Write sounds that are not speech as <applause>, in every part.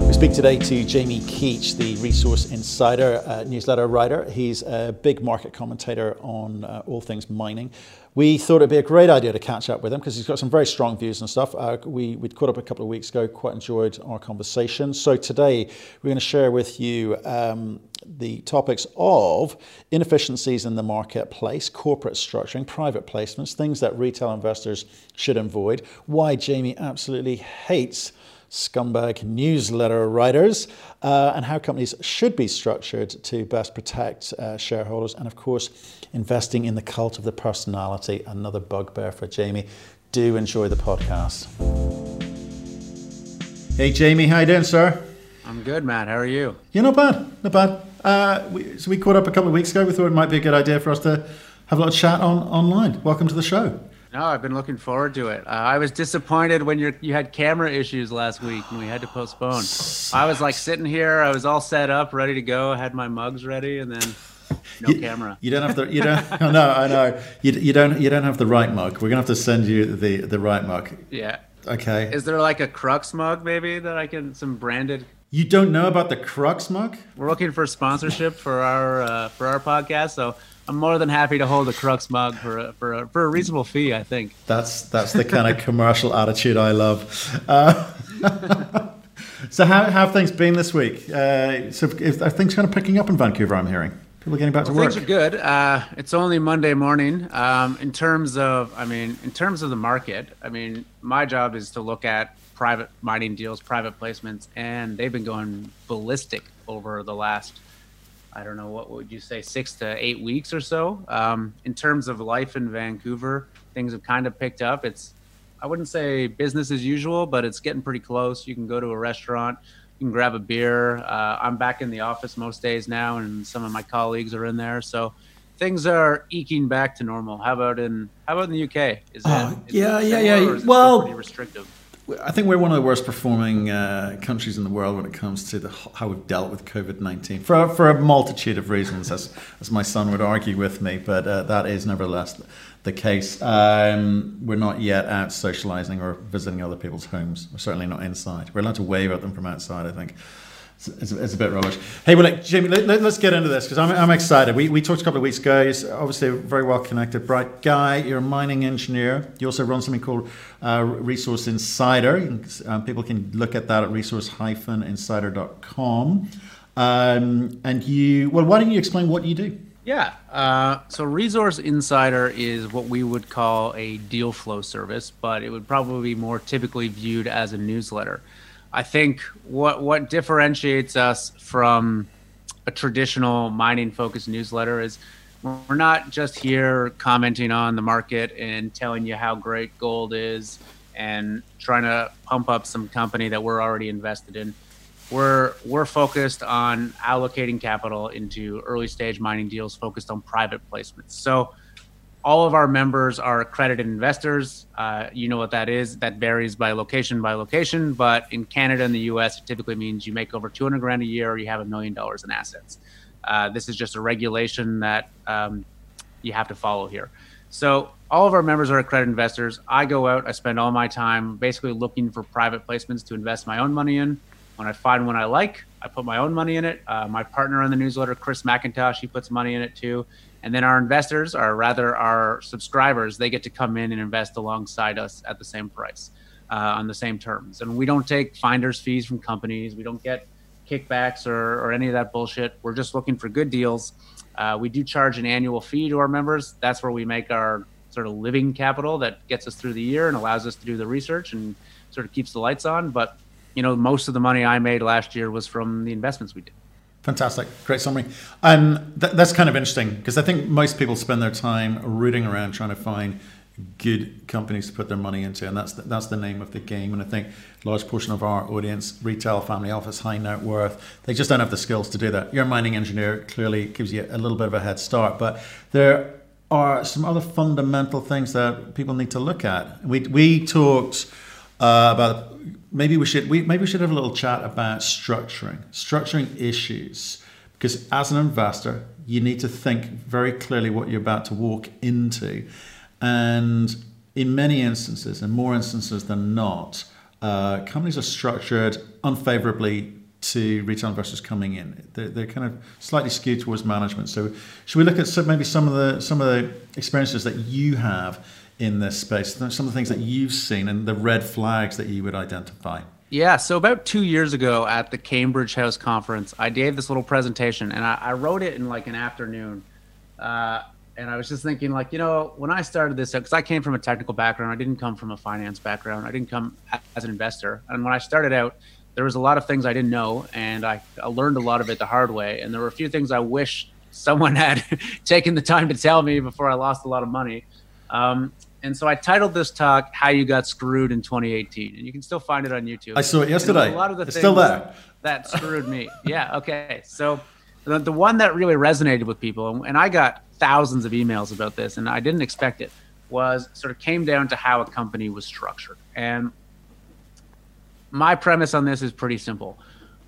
We speak today to Jamie Keech, the Resource Insider uh, newsletter writer. He's a big market commentator on uh, all things mining. We thought it'd be a great idea to catch up with him because he's got some very strong views and stuff. Uh, we, we'd caught up a couple of weeks ago, quite enjoyed our conversation. So today we're going to share with you um, the topics of inefficiencies in the marketplace, corporate structuring, private placements, things that retail investors should avoid, why Jamie absolutely hates scumbag newsletter writers, uh, and how companies should be structured to best protect uh, shareholders, and of course, investing in the cult of the personality, another bugbear for Jamie. Do enjoy the podcast. Hey, Jamie, how you doing, sir? I'm good, Matt. How are you? You're not bad, not bad. Uh, we, so we caught up a couple of weeks ago. We thought it might be a good idea for us to have a little chat on online. Welcome to the show. No, I've been looking forward to it. Uh, I was disappointed when you you had camera issues last week and we had to postpone. I was like sitting here, I was all set up, ready to go, I had my mugs ready, and then no you, camera. You don't have the you don't. <laughs> I know, I know. You, you don't you don't have the right mug. We're gonna have to send you the the right mug. Yeah. Okay. Is there like a Crux mug maybe that I can some branded? You don't know about the Crux mug? We're looking for sponsorship for our uh, for our podcast, so I'm more than happy to hold a Crux mug for a, for a, for a reasonable fee. I think that's that's the kind of commercial attitude I love. Uh, <laughs> so how, how have things been this week? Uh, so if, are things kind of picking up in Vancouver? I'm hearing people getting back well, to work. Things are good. Uh, it's only Monday morning. Um, in terms of, I mean, in terms of the market, I mean, my job is to look at private mining deals, private placements, and they've been going ballistic over the last I don't know what would you say six to eight weeks or so. Um, in terms of life in Vancouver, things have kind of picked up. It's I wouldn't say business as usual, but it's getting pretty close. You can go to a restaurant, you can grab a beer. Uh, I'm back in the office most days now, and some of my colleagues are in there, so things are eking back to normal. How about in how about in the UK? Is oh, yeah, yeah, yeah. Well, pretty restrictive. I think we're one of the worst performing uh, countries in the world when it comes to the, how we've dealt with COVID 19 for, for a multitude of reasons, as, as my son would argue with me, but uh, that is nevertheless the case. Um, we're not yet out socializing or visiting other people's homes. We're certainly not inside. We're allowed to wave at them from outside, I think it's, it's, a bit rubbish. Hey, well, like, Jamie, let, us get into this because I'm, I'm excited. We, we talked a couple of weeks ago. You're obviously a very well connected, bright guy. You're a mining engineer. You also run something called uh, Resource Insider. Can, um, people can look at that at resource-insider.com. Um, and you, well, why don't you explain what you do? Yeah. Uh, so Resource Insider is what we would call a deal flow service, but it would probably be more typically viewed as a newsletter. I think what what differentiates us from a traditional mining focused newsletter is we're not just here commenting on the market and telling you how great gold is and trying to pump up some company that we're already invested in. We're we're focused on allocating capital into early stage mining deals focused on private placements. So all of our members are accredited investors. Uh, you know what that is. That varies by location by location, but in Canada and the U.S., it typically means you make over 200 grand a year or you have a million dollars in assets. Uh, this is just a regulation that um, you have to follow here. So all of our members are accredited investors. I go out, I spend all my time basically looking for private placements to invest my own money in. When I find one I like, I put my own money in it. Uh, my partner on the newsletter, Chris McIntosh, he puts money in it too. And then our investors, or rather our subscribers, they get to come in and invest alongside us at the same price, uh, on the same terms. And we don't take finder's fees from companies. We don't get kickbacks or, or any of that bullshit. We're just looking for good deals. Uh, we do charge an annual fee to our members. That's where we make our sort of living capital that gets us through the year and allows us to do the research and sort of keeps the lights on. But you know, most of the money I made last year was from the investments we did. Fantastic, great summary. And th- that's kind of interesting because I think most people spend their time rooting around trying to find good companies to put their money into, and that's the, that's the name of the game. And I think a large portion of our audience, retail, family office, high net worth, they just don't have the skills to do that. You're a mining engineer, clearly gives you a little bit of a head start, but there are some other fundamental things that people need to look at. We we talked uh, about maybe we should we maybe we should have a little chat about structuring, structuring issues. because as an investor, you need to think very clearly what you're about to walk into. And in many instances, in more instances than not, uh, companies are structured unfavorably to retail investors coming in. They're, they're, kind of slightly skewed towards management. So, should we look at some, maybe some of the some of the experiences that you have in this space? Some of the things that you've seen and the red flags that you would identify. Yeah, so about two years ago at the Cambridge House conference, I gave this little presentation, and I, I wrote it in like an afternoon. Uh, and I was just thinking, like, you know, when I started this, because I came from a technical background, I didn't come from a finance background, I didn't come as an investor. And when I started out, there was a lot of things I didn't know, and I, I learned a lot of it the hard way. And there were a few things I wish someone <laughs> had taken the time to tell me before I lost a lot of money. Um, and so I titled this talk "How You Got Screwed in 2018," and you can still find it on YouTube. I saw it yesterday. A lot of the it's still there. That screwed me. yeah. Okay. So the, the one that really resonated with people, and I got thousands of emails about this, and I didn't expect it, was sort of came down to how a company was structured. And my premise on this is pretty simple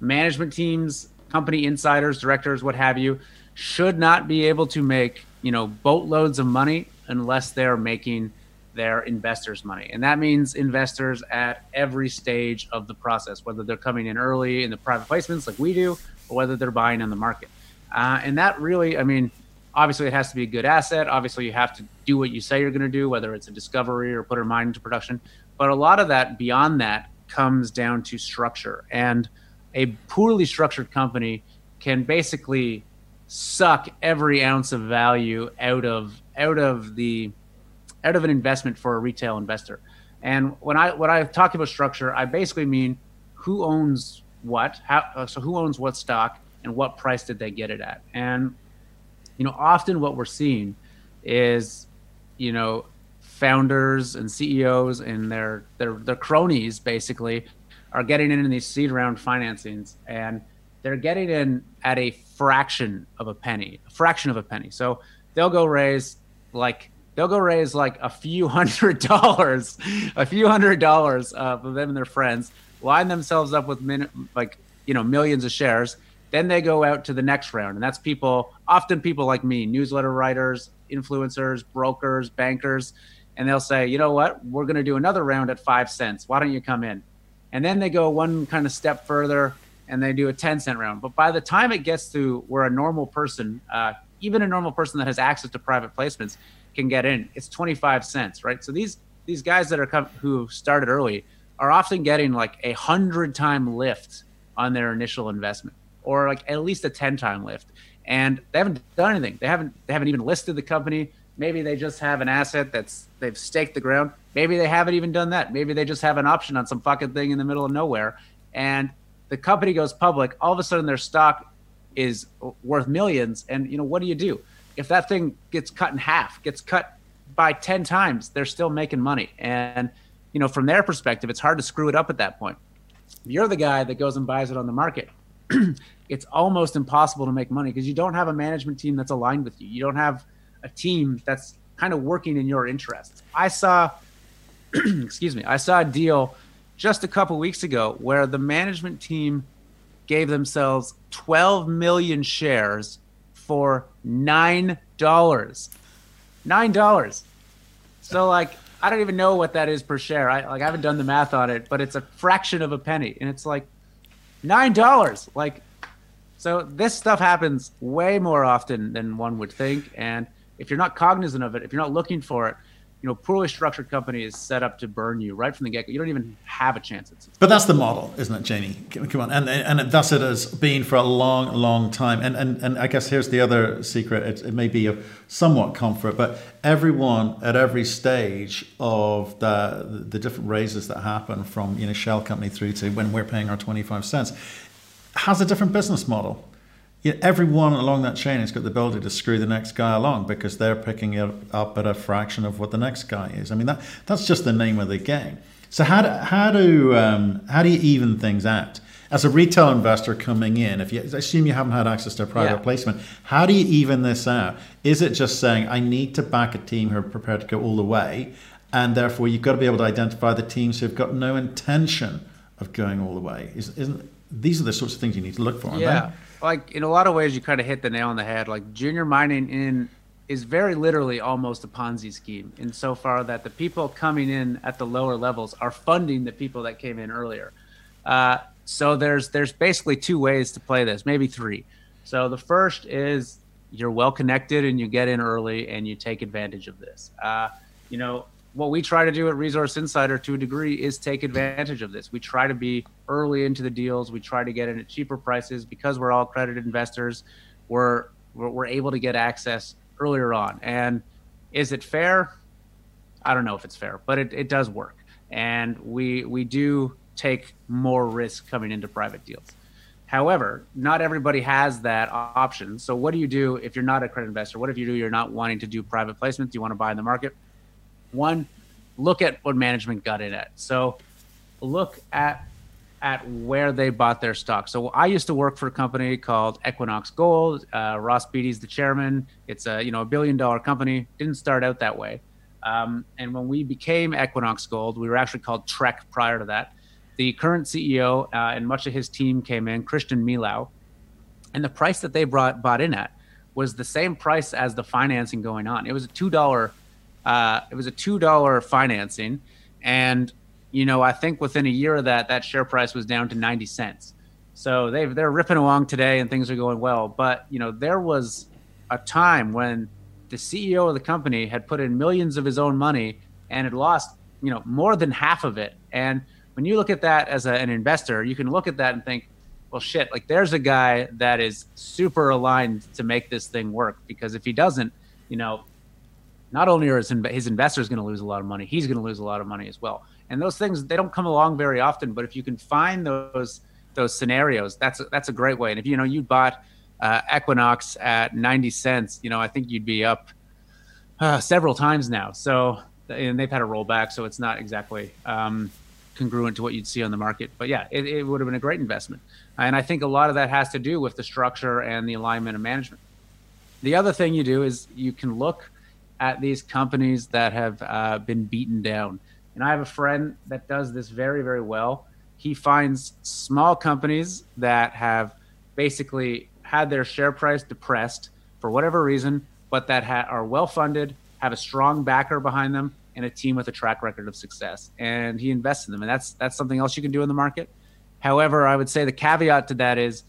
management teams, company insiders, directors, what have you, should not be able to make, you know, boatloads of money unless they're making their investors money. And that means investors at every stage of the process, whether they're coming in early in the private placements like we do, or whether they're buying on the market. Uh, and that really, I mean, obviously it has to be a good asset. Obviously, you have to do what you say you're going to do, whether it's a discovery or put a mine into production. But a lot of that beyond that comes down to structure. And a poorly structured company can basically suck every ounce of value out of out of the out of an investment for a retail investor. And when I when I talk about structure, I basically mean who owns what, how so who owns what stock and what price did they get it at. And you know, often what we're seeing is, you know, founders and CEOs and their their their cronies basically are getting in, in these seed round financings and they're getting in at a fraction of a penny, a fraction of a penny. So they'll go raise like they'll go raise like a few <laughs> hundred dollars, a few hundred dollars uh, for them and their friends, line themselves up with min- like you know millions of shares, then they go out to the next round, and that's people, often people like me, newsletter writers, influencers, brokers, bankers, and they'll say, you know what, we're going to do another round at five cents. Why don't you come in? And then they go one kind of step further and they do a 10 cent round. But by the time it gets to where a normal person, uh, even a normal person that has access to private placements, can get in, it's 25 cents, right? So these these guys that are come, who started early are often getting like a hundred time lift on their initial investment or like at least a 10 time lift and they haven't done anything they haven't they haven't even listed the company maybe they just have an asset that's they've staked the ground. Maybe they haven't even done that. Maybe they just have an option on some fucking thing in the middle of nowhere. And the company goes public. All of a sudden their stock is worth millions. And you know what do you do? If that thing gets cut in half gets cut by 10 times they're still making money. And you know from their perspective it's hard to screw it up at that point. You're the guy that goes and buys it on the market. <clears throat> It's almost impossible to make money because you don't have a management team that's aligned with you. You don't have a team that's kind of working in your interests. I saw, <clears throat> excuse me, I saw a deal just a couple weeks ago where the management team gave themselves 12 million shares for nine dollars. Nine dollars. So like I don't even know what that is per share. I like I haven't done the math on it, but it's a fraction of a penny, and it's like nine dollars. Like, so this stuff happens way more often than one would think. And if you're not cognizant of it, if you're not looking for it, you know, poorly structured company is set up to burn you right from the get go. You don't even have a chance. It's, but that's the model, isn't it, Jamie? Come on, and and thus it has been for a long, long time. And and and I guess here's the other secret. It, it may be of somewhat comfort, but everyone at every stage of the the different raises that happen from you know Shell company through to when we're paying our twenty five cents has a different business model everyone along that chain has got the ability to screw the next guy along because they're picking it up at a fraction of what the next guy is. I mean, that that's just the name of the game. So how do, how do um, how do you even things out? As a retail investor coming in, if you assume you haven't had access to a private yeah. placement, how do you even this out? Is it just saying I need to back a team who are prepared to go all the way, and therefore you've got to be able to identify the teams who've got no intention of going all the way? Is, isn't these are the sorts of things you need to look for, yeah. They? Like in a lot of ways, you kind of hit the nail on the head. Like junior mining in is very literally almost a Ponzi scheme insofar that the people coming in at the lower levels are funding the people that came in earlier. Uh, so there's there's basically two ways to play this, maybe three. So the first is you're well connected and you get in early and you take advantage of this. Uh, you know what we try to do at Resource Insider to a degree is take advantage of this. We try to be early into the deals. We try to get in at cheaper prices because we're all accredited investors. We're we're, able to get access earlier on. And is it fair? I don't know if it's fair, but it, it does work. And we we do take more risk coming into private deals. However, not everybody has that option. So what do you do if you're not a credit investor? What if you do you're not wanting to do private placements? You want to buy in the market? One, look at what management got in at. So look at at where they bought their stock. So I used to work for a company called Equinox Gold. Uh, Ross Beaty's the chairman. It's a you know a billion dollar company. Didn't start out that way. Um, and when we became Equinox Gold, we were actually called Trek prior to that. The current CEO uh, and much of his team came in, Christian Milau, and the price that they brought bought in at was the same price as the financing going on. It was a two dollar. Uh, it was a two dollar financing, and you know, I think within a year of that, that share price was down to 90 cents. So they they're ripping along today and things are going well. But, you know, there was a time when the CEO of the company had put in millions of his own money and had lost, you know, more than half of it. And when you look at that as a, an investor, you can look at that and think, well, shit, like there's a guy that is super aligned to make this thing work. Because if he doesn't, you know, not only are his, his investors going to lose a lot of money, he's going to lose a lot of money as well. And those things they don't come along very often but if you can find those those scenarios that's a, that's a great way. And if you know you bought uh, equinox at 90 cents you know i think you'd be up uh, several times now. So and they've had a rollback so it's not exactly um, congruent to what you'd see on the market. But yeah it, it would have been a great investment. And i think a lot of that has to do with the structure and the alignment of management. The other thing you do is you can look at these companies that have uh, been beaten down and I have a friend that does this very, very well. He finds small companies that have basically had their share price depressed for whatever reason, but that ha- are well funded, have a strong backer behind them, and a team with a track record of success. And he invests in them, and that's that's something else you can do in the market. However, I would say the caveat to that is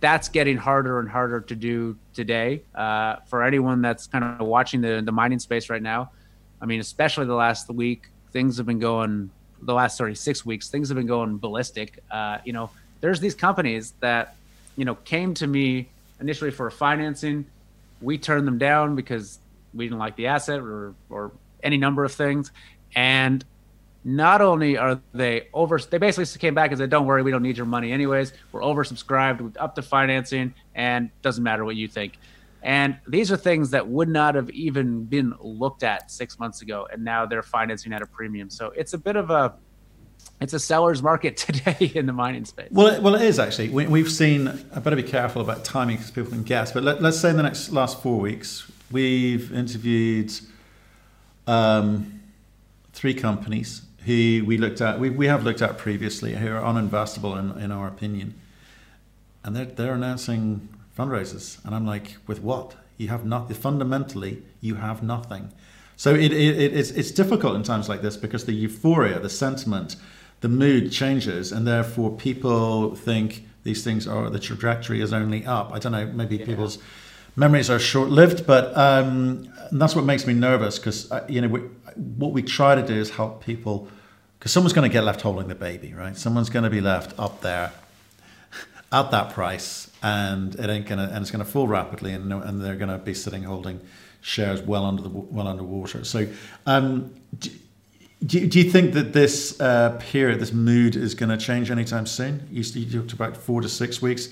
that's getting harder and harder to do today. Uh, for anyone that's kind of watching the the mining space right now, I mean, especially the last week, things have been going the last sorry six weeks. Things have been going ballistic. Uh, you know, there's these companies that you know came to me initially for financing. We turned them down because we didn't like the asset or or any number of things. And not only are they over, they basically came back and said, "Don't worry, we don't need your money anyways. We're oversubscribed, we're up to financing, and doesn't matter what you think." And these are things that would not have even been looked at six months ago, and now they're financing at a premium. So it's a bit of a it's a seller's market <laughs> today in the mining space. Well, it, well, it is actually. We, have seen. I better be careful about timing because people can guess. But let, us say in the next last four weeks, we've interviewed um, three companies who we looked at. We, we have looked at previously who are uninvestable in, in our opinion, and they're they're announcing fundraisers. And I'm like, with what? You have nothing. Fundamentally, you have nothing. So it, it, it's, it's difficult in times like this because the euphoria, the sentiment, the mood changes, and therefore people think these things are the trajectory is only up. I don't know, maybe yeah. people's memories are short lived, but um, that's what makes me nervous because uh, you know we, what we try to do is help people because someone's going to get left holding the baby, right? Someone's going to be left up there at that price, and it ain't gonna and it's gonna fall rapidly, and and they're gonna be sitting holding shares well under the well underwater. So, um, do, do, do you think that this uh, period, this mood, is going to change anytime soon? You, you talked about four to six weeks.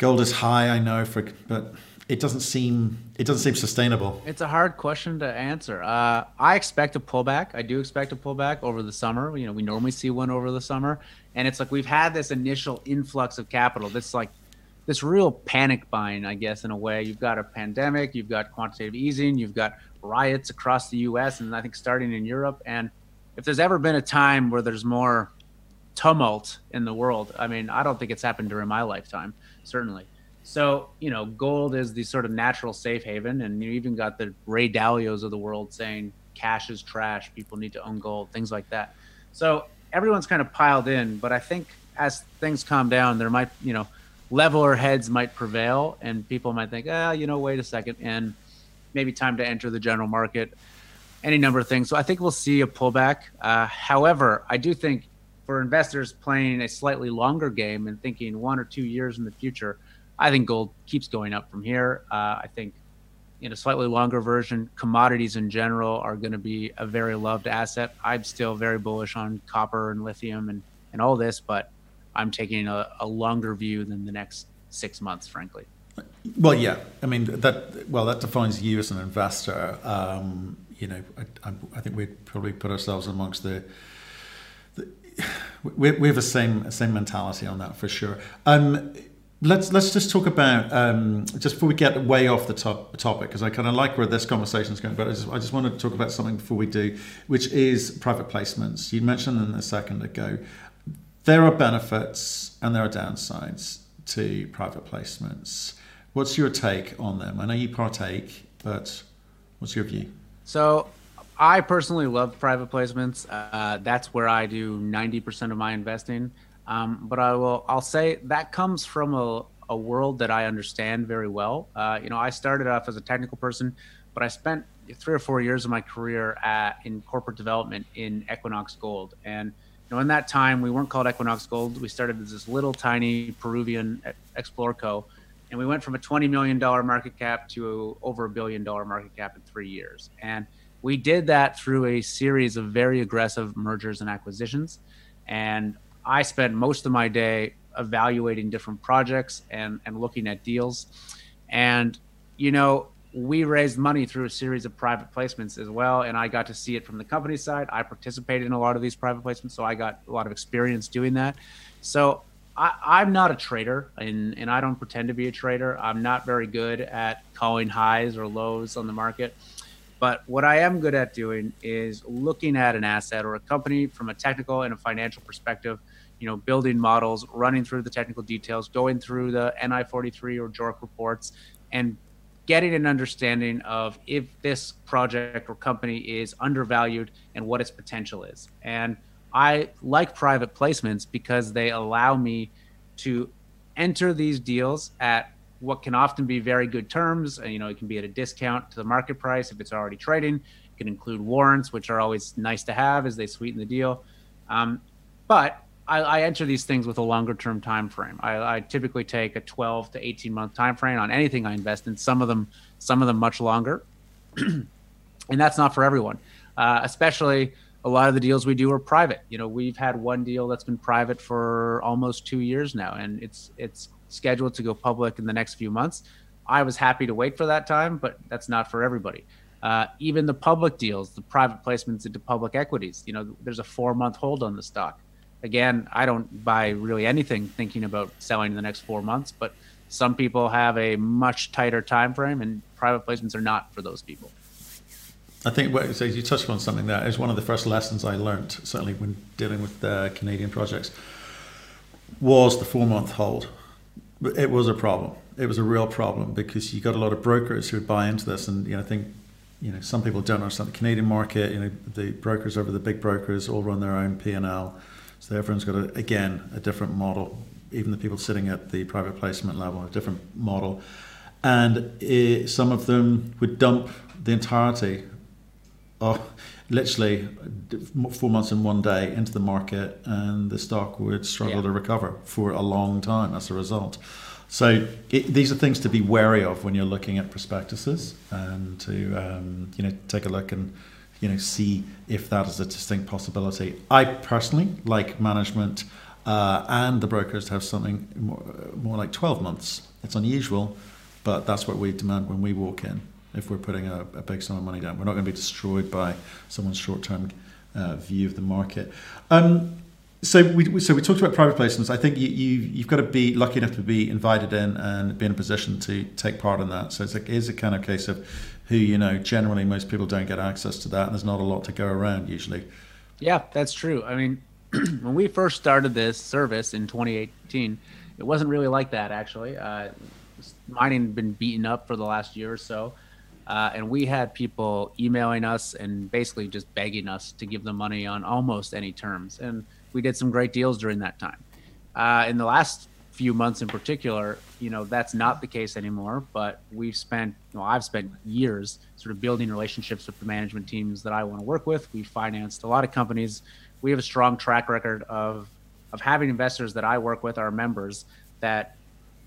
Gold is high, I know, for but it doesn't seem it doesn't seem sustainable. It's a hard question to answer. Uh, I expect a pullback. I do expect a pullback over the summer. You know, we normally see one over the summer, and it's like we've had this initial influx of capital. This like this real panic buying, I guess, in a way. You've got a pandemic, you've got quantitative easing, you've got riots across the U.S. and I think starting in Europe. And if there's ever been a time where there's more tumult in the world. I mean, I don't think it's happened during my lifetime, certainly. So, you know, gold is the sort of natural safe haven. And you even got the Ray Dalios of the world saying cash is trash. People need to own gold, things like that. So everyone's kind of piled in. But I think as things calm down, there might, you know, leveler heads might prevail and people might think, ah, you know, wait a second. And maybe time to enter the general market, any number of things. So I think we'll see a pullback. Uh, however, I do think for investors playing a slightly longer game and thinking one or two years in the future, I think gold keeps going up from here. Uh, I think in a slightly longer version, commodities in general are going to be a very loved asset. I'm still very bullish on copper and lithium and, and all this, but I'm taking a, a longer view than the next six months, frankly. Well, yeah. I mean that. Well, that defines you as an investor. Um, you know, I, I, think we'd probably put ourselves amongst the. We, we have the same same mentality on that for sure. Um, let's let's just talk about um, just before we get way off the top, topic because I kind of like where this conversation is going. But I just I just want to talk about something before we do, which is private placements. You mentioned them a second ago. There are benefits and there are downsides to private placements. What's your take on them? I know you partake, but what's your view? So, I personally love private placements. Uh, that's where I do 90% of my investing. Um, but I will, I'll say that comes from a, a world that I understand very well. Uh, you know, I started off as a technical person, but I spent three or four years of my career at, in corporate development in Equinox Gold. And you know, in that time, we weren't called Equinox Gold. We started as this little tiny Peruvian Explorer Co and we went from a $20 million market cap to over a billion dollar market cap in three years. And we did that through a series of very aggressive mergers and acquisitions. And I spent most of my day evaluating different projects and, and looking at deals. And, you know, we raised money through a series of private placements as well. And I got to see it from the company side. I participated in a lot of these private placements. So I got a lot of experience doing that. So I, am not a trader, and, and I don't pretend to be a trader. I'm not very good at calling highs or lows on the market. But what I am good at doing is looking at an asset or a company from a technical and a financial perspective, you know, building models, running through the technical details, going through the NI 43 or JORC reports, and getting an understanding of if this project or company is undervalued and what its potential is. And I like private placements because they allow me to enter these deals at what can often be very good terms. You know, it can be at a discount to the market price if it's already trading. It can include warrants, which are always nice to have as they sweeten the deal. Um, but I, I, enter these things with a longer term time frame. I, I, typically take a 12 to 18 month time frame on anything I invest in. Some of them, some of them much longer, <clears throat> and that's not for everyone. Uh, especially a lot of the deals we do are private. You know, we've had one deal that's been private for almost two years now, and it's it's scheduled to go public in the next few months. I was happy to wait for that time, but that's not for everybody. Uh, even the public deals, the private placements into public equities, you know, there's a four month hold on the stock. Again, I don't buy really anything thinking about selling in the next four months, but some people have a much tighter time frame, and private placements are not for those people. I think what, so you touched on something that is one of the first lessons I learned, certainly when dealing with uh, Canadian projects, was the four month hold. It was a problem. It was a real problem because you got a lot of brokers who would buy into this, and you know, I think you know some people don't understand the Canadian market. You know, the brokers over the big brokers all run their own P and L, so everyone's got a, again a different model. Even the people sitting at the private placement level, a different model, and it, some of them would dump the entirety oh, literally four months in one day into the market, and the stock would struggle yeah. to recover for a long time as a result. So it, these are things to be wary of when you're looking at prospectuses, and to um, you know take a look and you know see if that is a distinct possibility. I personally like management uh, and the brokers to have something more, more like 12 months. It's unusual, but that's what we demand when we walk in if we're putting a, a big sum of money down. We're not going to be destroyed by someone's short term uh, view of the market. Um, so we so we talked about private placements. I think you, you you've got to be lucky enough to be invited in and be in a position to take part in that. So it's like is a kind of case of who you know. Generally, most people don't get access to that, and there's not a lot to go around usually. Yeah, that's true. I mean, <clears throat> when we first started this service in 2018, it wasn't really like that actually. Uh, mining had been beaten up for the last year or so. Uh, and we had people emailing us and basically just begging us to give them money on almost any terms. And we did some great deals during that time. Uh, in the last few months in particular, you know, that's not the case anymore. But we've spent, know, I've spent years sort of building relationships with the management teams that I want to work with. We financed a lot of companies. We have a strong track record of of having investors that I work with, our members, that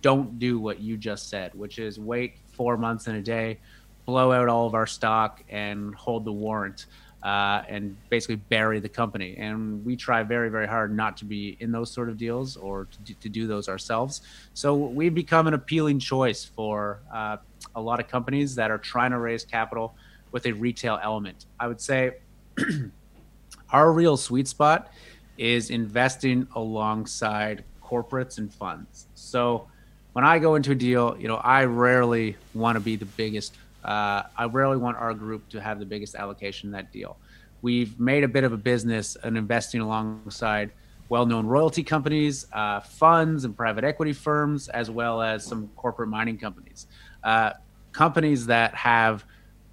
don't do what you just said, which is wait four months in a day, blow out all of our stock, and hold the warrant uh, and basically bury the company. And we try very, very hard not to be in those sort of deals or to to do those ourselves. So we've become an appealing choice for uh, a lot of companies that are trying to raise capital with a retail element. I would say <clears throat> our real sweet spot is investing alongside corporates and funds. So when I go into a deal, you know, I rarely want to be the biggest uh, I rarely want our group to have the biggest allocation in that deal. We've made a bit of a business and investing alongside well-known royalty companies, uh, funds, and private equity firms, as well as some corporate mining companies. Uh, companies that have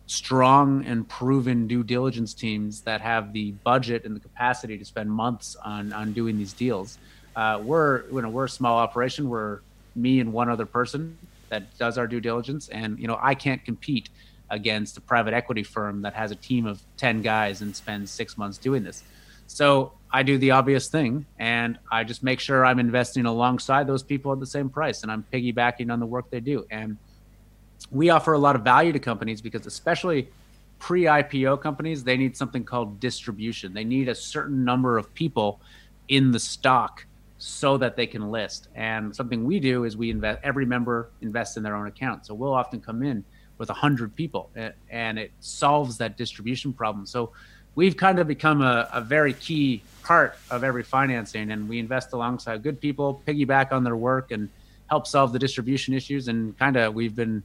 strong and proven due diligence teams that have the budget and the capacity to spend months on on doing these deals. Uh, we're you know we're a small operation. We're me and one other person that does our due diligence. And you know, I can't compete against a private equity firm that has a team of 10 guys and spends six months doing this. So I do the obvious thing and I just make sure I'm investing alongside those people at the same price and I'm piggybacking on the work they do. And we offer a lot of value to companies because, especially pre IPO companies, they need something called distribution. They need a certain number of people in the stock so that they can list. And something we do is we invest, every member invests in their own account. So we'll often come in with 100 people and it solves that distribution problem. So we've kind of become a, a very key part of every financing and we invest alongside good people, piggyback on their work and help solve the distribution issues. And kind of we've been,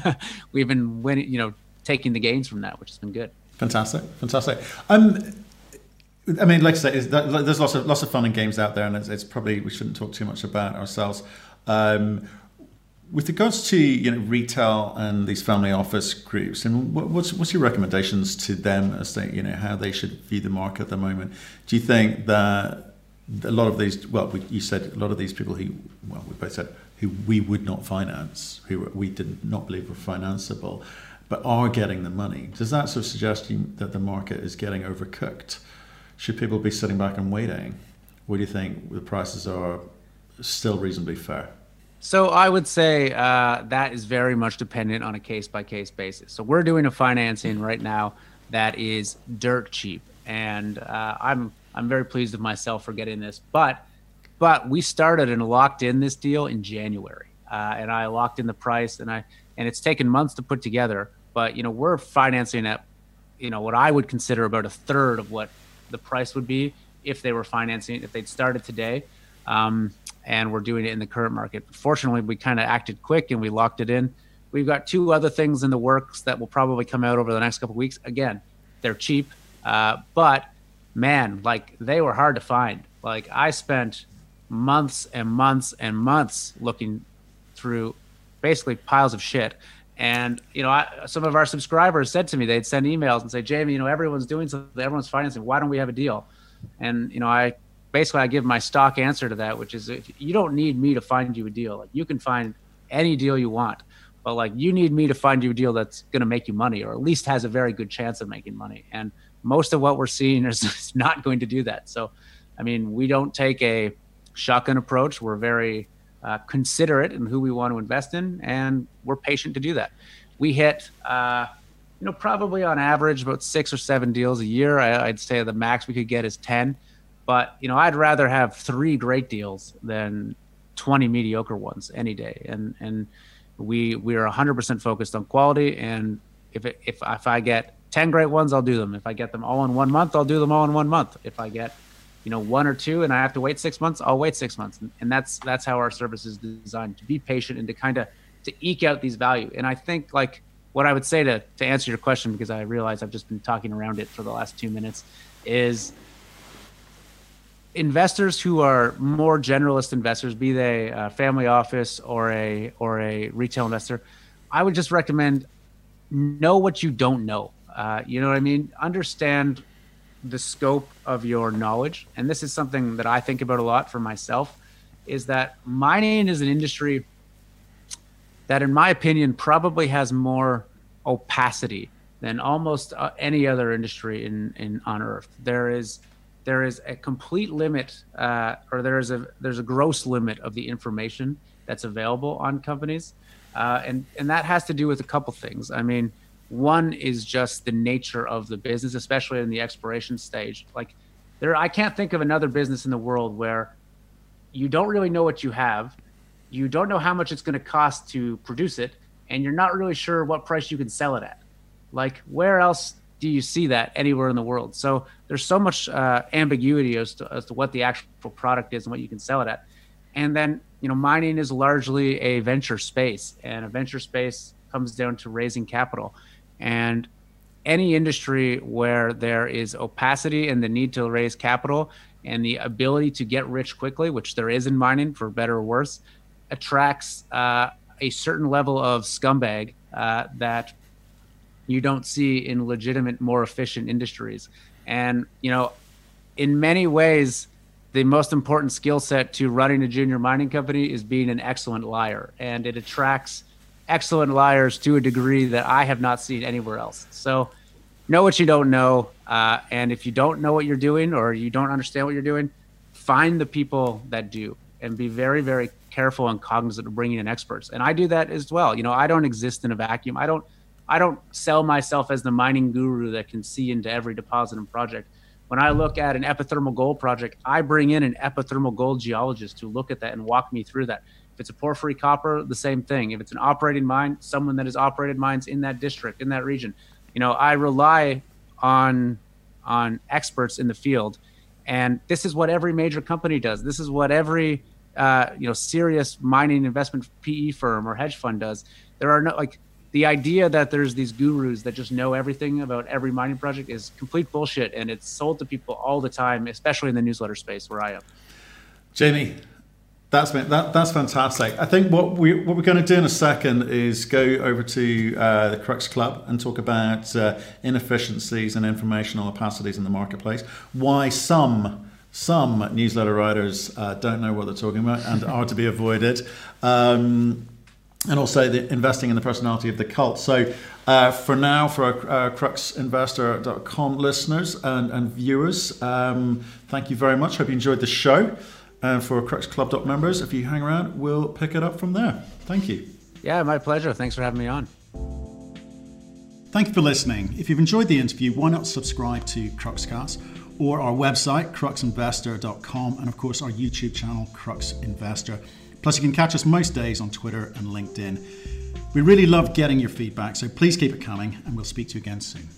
<laughs> we've been winning, you know, taking the gains from that, which has been good. Fantastic. Fantastic. Um, I mean, like I say, there's lots of lots of fun and games out there, and it's, it's probably we shouldn't talk too much about ourselves. Um, with regards to you know retail and these family office groups, and what's what's your recommendations to them as they you know how they should view the market at the moment? Do you think that a lot of these, well, you said a lot of these people who, well, we both said who we would not finance, who we did not believe were financeable, but are getting the money. Does that sort of suggest that the market is getting overcooked? Should people be sitting back and waiting? What do you think the prices are still reasonably fair? So I would say uh, that is very much dependent on a case by case basis. So we're doing a financing right now that is dirt cheap, and uh, I'm I'm very pleased with myself for getting this. But but we started and locked in this deal in January, uh, and I locked in the price, and I and it's taken months to put together. But you know we're financing at you know what I would consider about a third of what the price would be if they were financing if they'd started today. Um, and we're doing it in the current market. Fortunately, we kind of acted quick and we locked it in. We've got two other things in the works that will probably come out over the next couple weeks. Again, they're cheap, uh, but man, like they were hard to find. Like I spent months and months and months looking through basically piles of shit and you know, I, some of our subscribers said to me, they'd send emails and say, "Jamie, you know, everyone's doing something, everyone's financing. Why don't we have a deal?" And you know, I basically I give my stock answer to that, which is, you don't need me to find you a deal. Like you can find any deal you want, but like you need me to find you a deal that's going to make you money, or at least has a very good chance of making money. And most of what we're seeing is <laughs> not going to do that. So, I mean, we don't take a shotgun approach. We're very uh, considerate in who we want to invest in, and we're patient to do that. We hit, uh, you know, probably on average about six or seven deals a year. I, would say the max we could get is ten, but you know, I'd rather have three great deals than twenty mediocre ones any day. And and we we are 100% focused on quality. And if it, if if I get 10 great ones, I'll do them. If I get them all in one month, I'll do them all in one month. If I get you know one or two and i have to wait six months i'll wait six months and that's that's how our service is designed to be patient and to kind of to eke out these value and i think like what i would say to to answer your question because i realize i've just been talking around it for the last two minutes is investors who are more generalist investors, be they a family office or a or a retail investor, I would just recommend know what you don't know. Uh, you know what I mean? Understand the scope of your knowledge, and this is something that I think about a lot for myself. Is that mining is an industry that, in my opinion, probably has more opacity than almost uh, any other industry in, in on Earth. There is there is a complete limit, uh, or there is a there's a gross limit of the information that's available on companies, uh, and and that has to do with a couple things. I mean, one is just the nature of the business, especially in the exploration stage. Like there, I can't think of another business in the world where you don't really know what you have, you don't know how much it's going to cost to produce it, and you're not really sure what price you can sell it at. Like where else do you see that anywhere in the world? So there's so much uh, ambiguity as to, as to what the actual product is and what you can sell it at. And then, you know, mining is largely a venture space, and a venture space comes down to raising capital. And any industry where there is opacity and the need to raise capital and the ability to get rich quickly, which there is in mining for better or worse, attracts uh, a certain level of scumbag uh, that you don't see in legitimate, more efficient industries. And, you know, in many ways, the most important skill set to running a junior mining company is being an excellent liar. And it attracts excellent liars to a degree that I have not seen anywhere else. So, know what you don't know. Uh, and if you don't know what you're doing or you don't understand what you're doing, find the people that do and be very, very careful and cognizant of bringing in experts. And I do that as well. You know, I don't exist in a vacuum. I don't I don't sell myself as the mining guru that can see into every deposit and project. When I look at an epithermal gold project, I bring in an epithermal gold geologist to look at that and walk me through that. If it's a porphyry copper, the same thing. If it's an operating mine, someone that has operated mines in that district, in that region. You know, I rely on on experts in the field, and this is what every major company does. This is what every uh, you know serious mining investment PE firm or hedge fund does. There are no like the idea that there's these gurus that just know everything about every mining project is complete bullshit and it's sold to people all the time especially in the newsletter space where i am jamie that's that, that's fantastic. I think what we what we're going to do in a second is go over to uh, the Crux Club and talk about uh, inefficiencies and informational opacities in the marketplace. Why some some newsletter writers uh, don't know what they're talking about and are to be avoided. Um, and also the investing in the personality of the cult. So, uh, for now, for our uh, cruxinvestor.com listeners and, and viewers, um, thank you very much. Hope you enjoyed the show. And for Crux Club members, if you hang around, we'll pick it up from there. Thank you. Yeah, my pleasure. Thanks for having me on. Thank you for listening. If you've enjoyed the interview, why not subscribe to Cruxcast or our website, cruxinvestor.com, and of course our YouTube channel, Crux Investor. Plus, you can catch us most days on Twitter and LinkedIn. We really love getting your feedback, so please keep it coming, and we'll speak to you again soon.